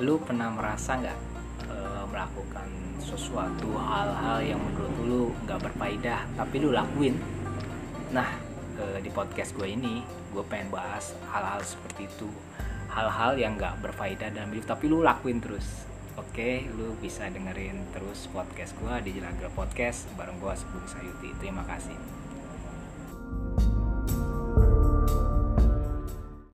lu pernah merasa nggak e, melakukan sesuatu hal-hal yang menurut lu nggak berfaedah tapi lu lakuin nah e, di podcast gue ini gue pengen bahas hal-hal seperti itu hal-hal yang nggak berfaedah dan tapi lu lakuin terus Oke, lu bisa dengerin terus podcast gue di Jelaga Podcast bareng gue Sebung Sayuti. Terima kasih.